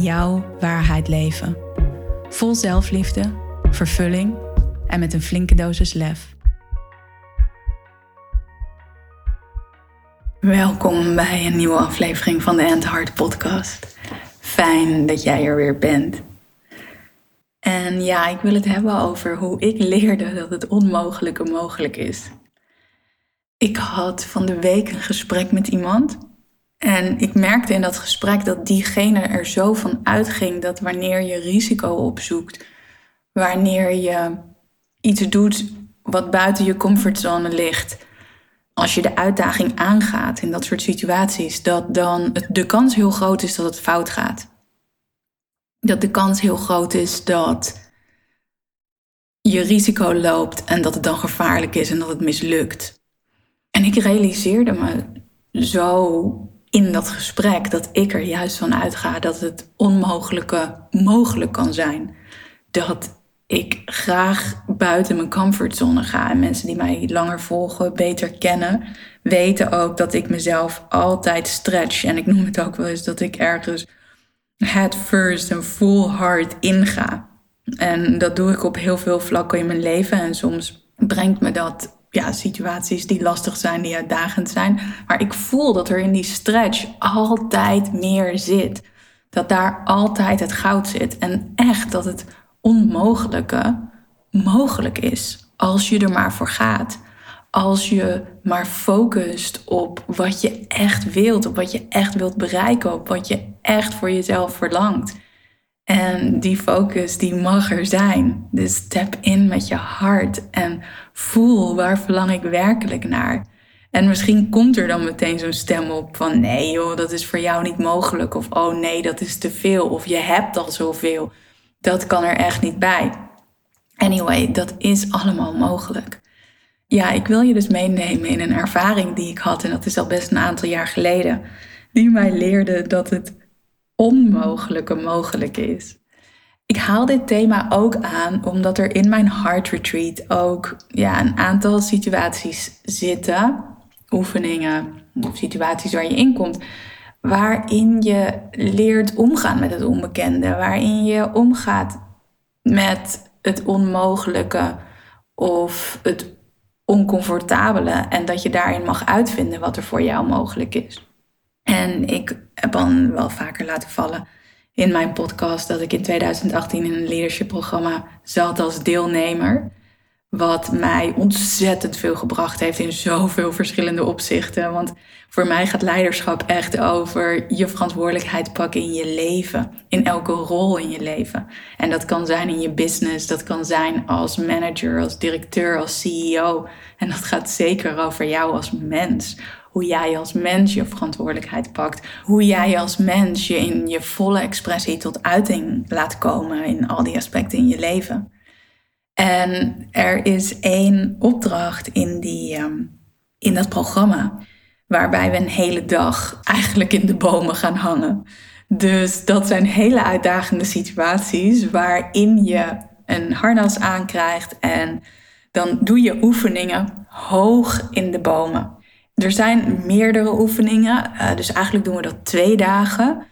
jouw waarheid leven. Vol zelfliefde, vervulling en met een flinke dosis lef. Welkom bij een nieuwe aflevering van de End Heart Podcast. Fijn dat jij er weer bent. En ja, ik wil het hebben over hoe ik leerde dat het onmogelijke mogelijk is. Ik had van de week een gesprek met iemand en ik merkte in dat gesprek dat diegene er zo van uitging dat wanneer je risico opzoekt, wanneer je iets doet wat buiten je comfortzone ligt, als je de uitdaging aangaat in dat soort situaties, dat dan de kans heel groot is dat het fout gaat. Dat de kans heel groot is dat je risico loopt en dat het dan gevaarlijk is en dat het mislukt. En ik realiseerde me zo in dat gesprek dat ik er juist van uitga dat het onmogelijke mogelijk kan zijn. Dat ik graag buiten mijn comfortzone ga. En mensen die mij langer volgen, beter kennen, weten ook dat ik mezelf altijd stretch. En ik noem het ook wel eens dat ik ergens head first en full hard inga. En dat doe ik op heel veel vlakken in mijn leven. En soms brengt me dat ja, situaties die lastig zijn, die uitdagend zijn. Maar ik voel dat er in die stretch altijd meer zit. Dat daar altijd het goud zit. En echt dat het onmogelijke mogelijk is. Als je er maar voor gaat. Als je maar focust op wat je echt wilt. Op wat je echt wilt bereiken. Op wat je echt voor jezelf verlangt. En die focus, die mag er zijn. Dus step in met je hart en voel waar verlang ik werkelijk naar. En misschien komt er dan meteen zo'n stem op van nee joh, dat is voor jou niet mogelijk. Of oh nee, dat is te veel. Of je hebt al zoveel. Dat kan er echt niet bij. Anyway, dat is allemaal mogelijk. Ja, ik wil je dus meenemen in een ervaring die ik had. En dat is al best een aantal jaar geleden. Die mij leerde dat het onmogelijke mogelijk is. Ik haal dit thema ook aan omdat er in mijn Heart Retreat ook ja, een aantal situaties zitten, oefeningen of situaties waar je in komt, waarin je leert omgaan met het onbekende, waarin je omgaat met het onmogelijke of het oncomfortabele en dat je daarin mag uitvinden wat er voor jou mogelijk is. En ik heb dan wel vaker laten vallen in mijn podcast dat ik in 2018 in een leadership programma zat als deelnemer. Wat mij ontzettend veel gebracht heeft in zoveel verschillende opzichten. Want voor mij gaat leiderschap echt over je verantwoordelijkheid pakken in je leven. In elke rol in je leven. En dat kan zijn in je business, dat kan zijn als manager, als directeur, als CEO. En dat gaat zeker over jou als mens hoe jij als mens je verantwoordelijkheid pakt. Hoe jij als mens je in je volle expressie tot uiting laat komen in al die aspecten in je leven. En er is één opdracht in, die, ehm, in dat programma, waarbij we een hele dag eigenlijk in de bomen gaan hangen. Dus dat zijn hele uitdagende situaties waarin je een harnas aankrijgt en dan doe je oefeningen hoog in de bomen. Er zijn meerdere oefeningen, uh, dus eigenlijk doen we dat twee dagen.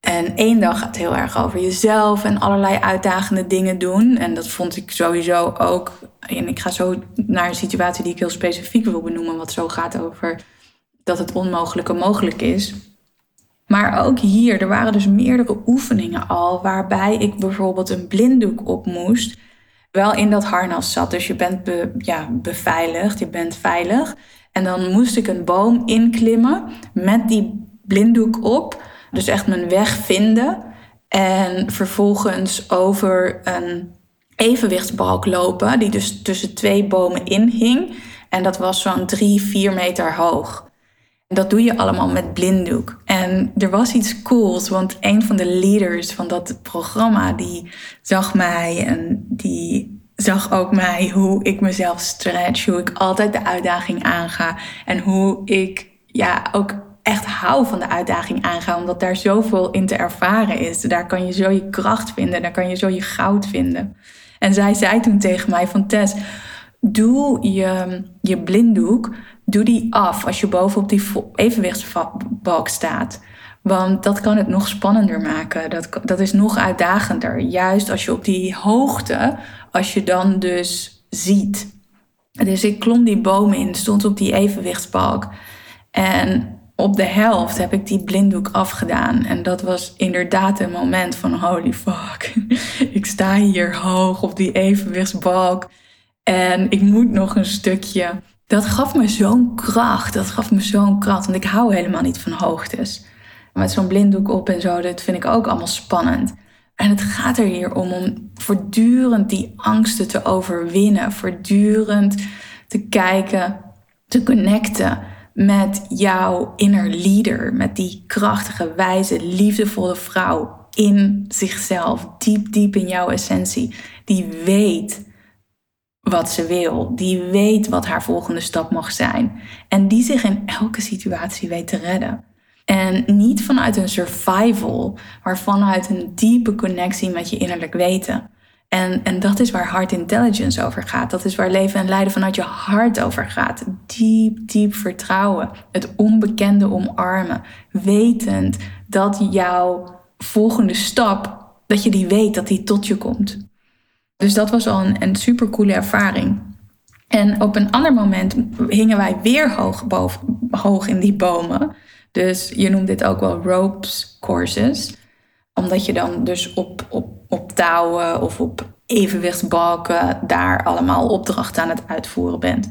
En één dag gaat heel erg over jezelf en allerlei uitdagende dingen doen. En dat vond ik sowieso ook. En ik ga zo naar een situatie die ik heel specifiek wil benoemen, wat zo gaat over dat het onmogelijke mogelijk is. Maar ook hier, er waren dus meerdere oefeningen al, waarbij ik bijvoorbeeld een blinddoek op moest. Wel in dat harnas zat, dus je bent ja, beveiligd, je bent veilig. En dan moest ik een boom inklimmen met die blinddoek op. Dus echt mijn weg vinden. En vervolgens over een evenwichtsbalk lopen, die dus tussen twee bomen in hing. En dat was zo'n drie, vier meter hoog. Dat doe je allemaal met blinddoek. En er was iets cools, want een van de leaders van dat programma, die zag mij en die zag ook mij hoe ik mezelf stretch, hoe ik altijd de uitdaging aanga en hoe ik ja, ook echt hou van de uitdaging aanga, omdat daar zoveel in te ervaren is. Daar kan je zo je kracht vinden, daar kan je zo je goud vinden. En zij zei toen tegen mij van Tess, doe je, je blinddoek, doe die af als je bovenop die evenwichtsbalk staat. Want dat kan het nog spannender maken. Dat, dat is nog uitdagender. Juist als je op die hoogte, als je dan dus ziet. Dus ik klom die boom in, stond op die evenwichtsbalk. En op de helft heb ik die blinddoek afgedaan. En dat was inderdaad een moment van holy fuck. ik sta hier hoog op die evenwichtsbalk. En ik moet nog een stukje. Dat gaf me zo'n kracht. Dat gaf me zo'n kracht. Want ik hou helemaal niet van hoogtes. Met zo'n blinddoek op en zo, dat vind ik ook allemaal spannend. En het gaat er hier om om voortdurend die angsten te overwinnen. Voortdurend te kijken, te connecten met jouw inner leader. Met die krachtige, wijze, liefdevolle vrouw in zichzelf. Diep, diep in jouw essentie. Die weet wat ze wil. Die weet wat haar volgende stap mag zijn. En die zich in elke situatie weet te redden. En niet vanuit een survival, maar vanuit een diepe connectie met je innerlijk weten. En, en dat is waar heart intelligence over gaat. Dat is waar leven en lijden vanuit je hart over gaat. Diep, diep vertrouwen. Het onbekende omarmen. Wetend dat jouw volgende stap, dat je die weet, dat die tot je komt. Dus dat was al een, een super coole ervaring. En op een ander moment hingen wij weer hoog, boven, hoog in die bomen. Dus je noemt dit ook wel ropes courses. Omdat je dan dus op, op, op touwen of op evenwichtsbalken daar allemaal opdrachten aan het uitvoeren bent.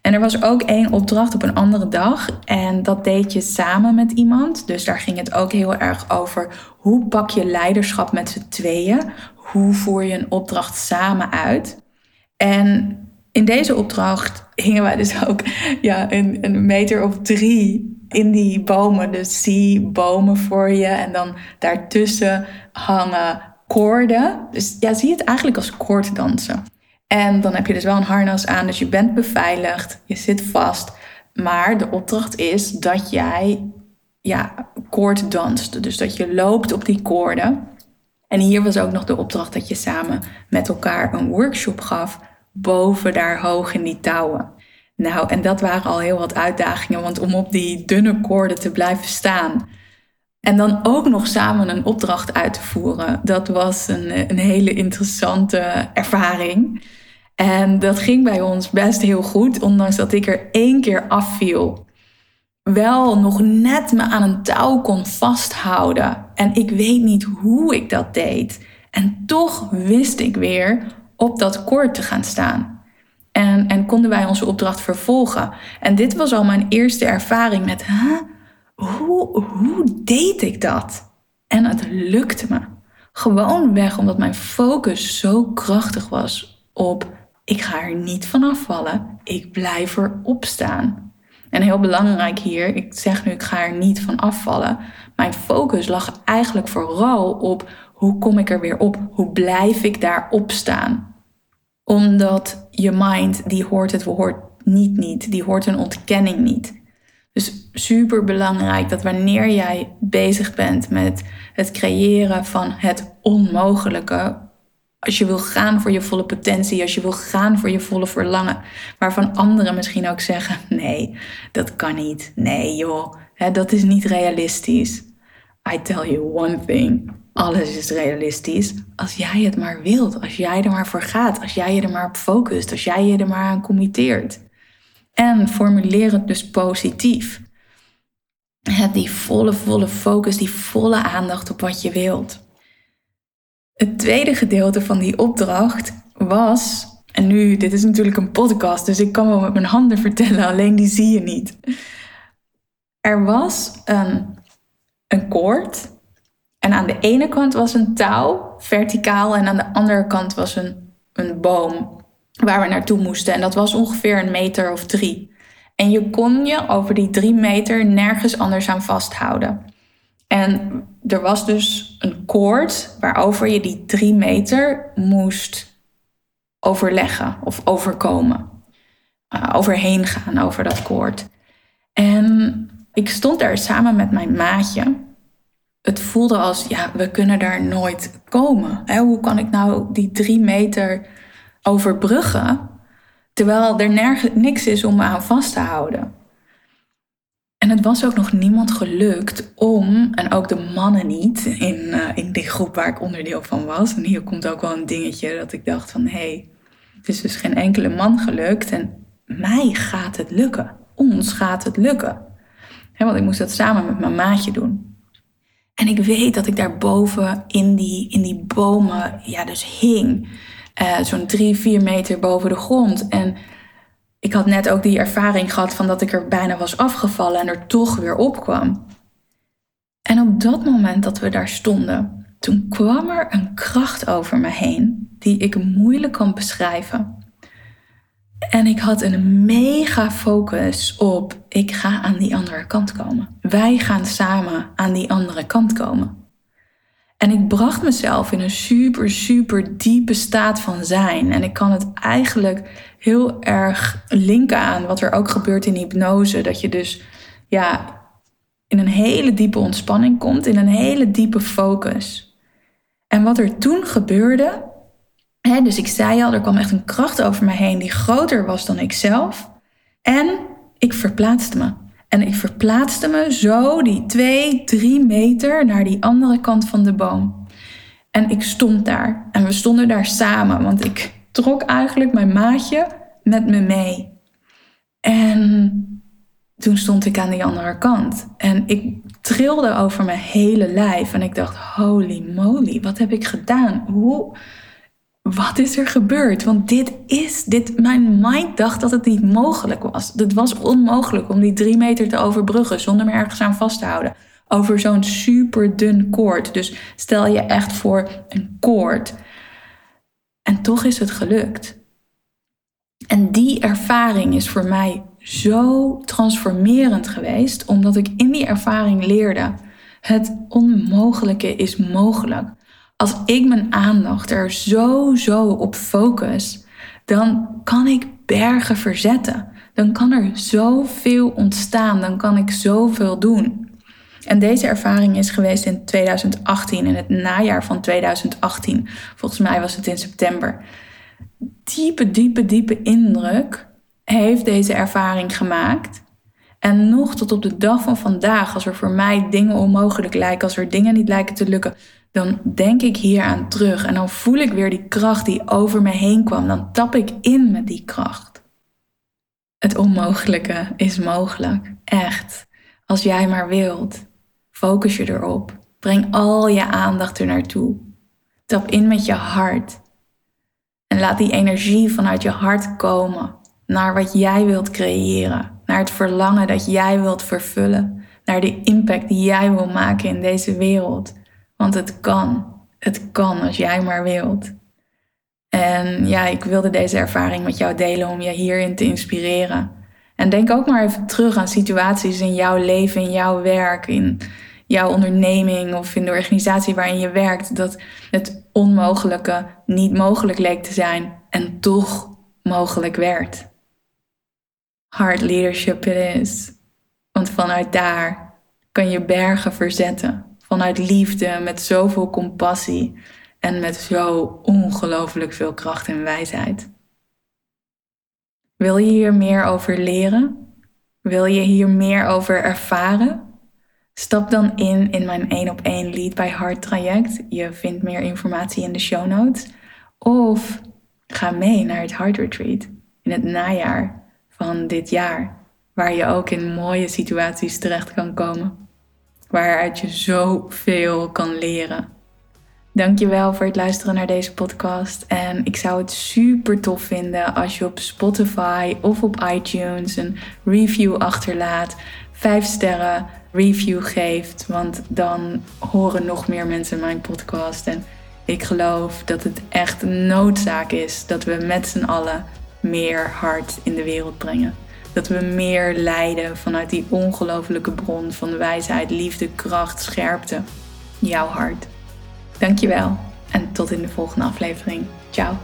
En er was ook één opdracht op een andere dag. En dat deed je samen met iemand. Dus daar ging het ook heel erg over hoe pak je leiderschap met z'n tweeën. Hoe voer je een opdracht samen uit. En in deze opdracht hingen wij dus ook ja, een, een meter of drie in die bomen. Dus zie bomen voor je en dan daartussen hangen koorden. Dus ja, zie het eigenlijk als koorddansen. En dan heb je dus wel een harnas aan, dus je bent beveiligd, je zit vast. Maar de opdracht is dat jij ja, koord danst. Dus dat je loopt op die koorden. En hier was ook nog de opdracht dat je samen met elkaar een workshop gaf boven daar hoog in die touwen. Nou, en dat waren al heel wat uitdagingen, want om op die dunne koorden te blijven staan. En dan ook nog samen een opdracht uit te voeren. Dat was een, een hele interessante ervaring. En dat ging bij ons best heel goed, ondanks dat ik er één keer afviel. Wel nog net me aan een touw kon vasthouden. En ik weet niet hoe ik dat deed. En toch wist ik weer op dat koord te gaan staan. En, en konden wij onze opdracht vervolgen. En dit was al mijn eerste ervaring met, hoe, hoe deed ik dat? En het lukte me. Gewoon weg omdat mijn focus zo krachtig was op, ik ga er niet van afvallen, ik blijf erop staan. En heel belangrijk hier, ik zeg nu ik ga er niet van afvallen. Mijn focus lag eigenlijk vooral op hoe kom ik er weer op? Hoe blijf ik daarop staan? Omdat je mind, die hoort het hoort niet niet. Die hoort een ontkenning niet. Dus super belangrijk dat wanneer jij bezig bent met het creëren van het onmogelijke, als je wil gaan voor je volle potentie, als je wil gaan voor je volle verlangen, waarvan anderen misschien ook zeggen: nee, dat kan niet. Nee, joh, hè, dat is niet realistisch. I tell you one thing alles is realistisch als jij het maar wilt, als jij er maar voor gaat, als jij je er maar op focust, als jij je er maar aan committeert. En formuleer het dus positief. Heb die volle, volle focus, die volle aandacht op wat je wilt. Het tweede gedeelte van die opdracht was, en nu, dit is natuurlijk een podcast, dus ik kan wel met mijn handen vertellen, alleen die zie je niet. Er was een, een koord en aan de ene kant was een touw, verticaal, en aan de andere kant was een, een boom waar we naartoe moesten. En dat was ongeveer een meter of drie. En je kon je over die drie meter nergens anders aan vasthouden. En er was dus een koord waarover je die drie meter moest overleggen of overkomen. Uh, overheen gaan over dat koord. En ik stond daar samen met mijn maatje. Het voelde als, ja, we kunnen daar nooit komen. Hoe kan ik nou die drie meter overbruggen, terwijl er nergens niks is om me aan vast te houden? En het was ook nog niemand gelukt om, en ook de mannen niet, in, uh, in die groep waar ik onderdeel van was. En hier komt ook wel een dingetje dat ik dacht van, hé, hey, het is dus geen enkele man gelukt. En mij gaat het lukken. Ons gaat het lukken. want ik moest dat samen met mijn maatje doen. En ik weet dat ik daarboven in die, in die bomen, ja, dus hing. Uh, Zo'n drie, vier meter boven de grond. En ik had net ook die ervaring gehad van dat ik er bijna was afgevallen en er toch weer opkwam. En op dat moment dat we daar stonden, toen kwam er een kracht over me heen die ik moeilijk kan beschrijven. En ik had een mega focus op ik ga aan die andere kant komen. Wij gaan samen aan die andere kant komen. En ik bracht mezelf in een super, super diepe staat van zijn. En ik kan het eigenlijk heel erg linken aan wat er ook gebeurt in hypnose. Dat je dus ja, in een hele diepe ontspanning komt, in een hele diepe focus. En wat er toen gebeurde, dus ik zei al, er kwam echt een kracht over me heen die groter was dan ikzelf. En ik verplaatste me. En ik verplaatste me zo die twee, drie meter naar die andere kant van de boom. En ik stond daar. En we stonden daar samen, want ik trok eigenlijk mijn maatje met me mee. En toen stond ik aan die andere kant. En ik trilde over mijn hele lijf. En ik dacht, holy moly, wat heb ik gedaan? Hoe, wat is er gebeurd? Want dit is, dit, mijn mind dacht dat het niet mogelijk was. Het was onmogelijk om die drie meter te overbruggen zonder me ergens aan vast te houden. Over zo'n super dun koord. Dus stel je echt voor een koord. En toch is het gelukt. En die ervaring is voor mij zo transformerend geweest, omdat ik in die ervaring leerde: het onmogelijke is mogelijk. Als ik mijn aandacht er zo, zo op focus, dan kan ik bergen verzetten. Dan kan er zoveel ontstaan, dan kan ik zoveel doen. En deze ervaring is geweest in 2018, in het najaar van 2018. Volgens mij was het in september diepe, diepe, diepe indruk heeft deze ervaring gemaakt. En nog tot op de dag van vandaag, als er voor mij dingen onmogelijk lijken, als er dingen niet lijken te lukken, dan denk ik hier aan terug en dan voel ik weer die kracht die over me heen kwam. Dan tap ik in met die kracht. Het onmogelijke is mogelijk, echt. Als jij maar wilt, focus je erop. Breng al je aandacht er naartoe. Tap in met je hart. En laat die energie vanuit je hart komen naar wat jij wilt creëren, naar het verlangen dat jij wilt vervullen, naar de impact die jij wil maken in deze wereld. Want het kan, het kan als jij maar wilt. En ja, ik wilde deze ervaring met jou delen om je hierin te inspireren. En denk ook maar even terug aan situaties in jouw leven, in jouw werk, in jouw onderneming of in de organisatie waarin je werkt, dat het onmogelijke niet mogelijk leek te zijn en toch mogelijk werd. Hard leadership is. Want vanuit daar kan je bergen verzetten. Vanuit liefde, met zoveel compassie en met zo ongelooflijk veel kracht en wijsheid. Wil je hier meer over leren? Wil je hier meer over ervaren? Stap dan in in mijn 1 op 1 Lead by Heart traject. Je vindt meer informatie in de show notes. Of ga mee naar het Heart Retreat in het najaar van dit jaar. Waar je ook in mooie situaties terecht kan komen. Waaruit je zoveel kan leren. Dankjewel voor het luisteren naar deze podcast. En ik zou het super tof vinden als je op Spotify of op iTunes een review achterlaat. Vijf sterren review geeft. Want dan horen nog meer mensen mijn podcast. En ik geloof dat het echt noodzaak is dat we met z'n allen meer hart in de wereld brengen. Dat we meer leiden vanuit die ongelofelijke bron van wijsheid, liefde, kracht, scherpte. Jouw hart. Dankjewel en tot in de volgende aflevering. Ciao.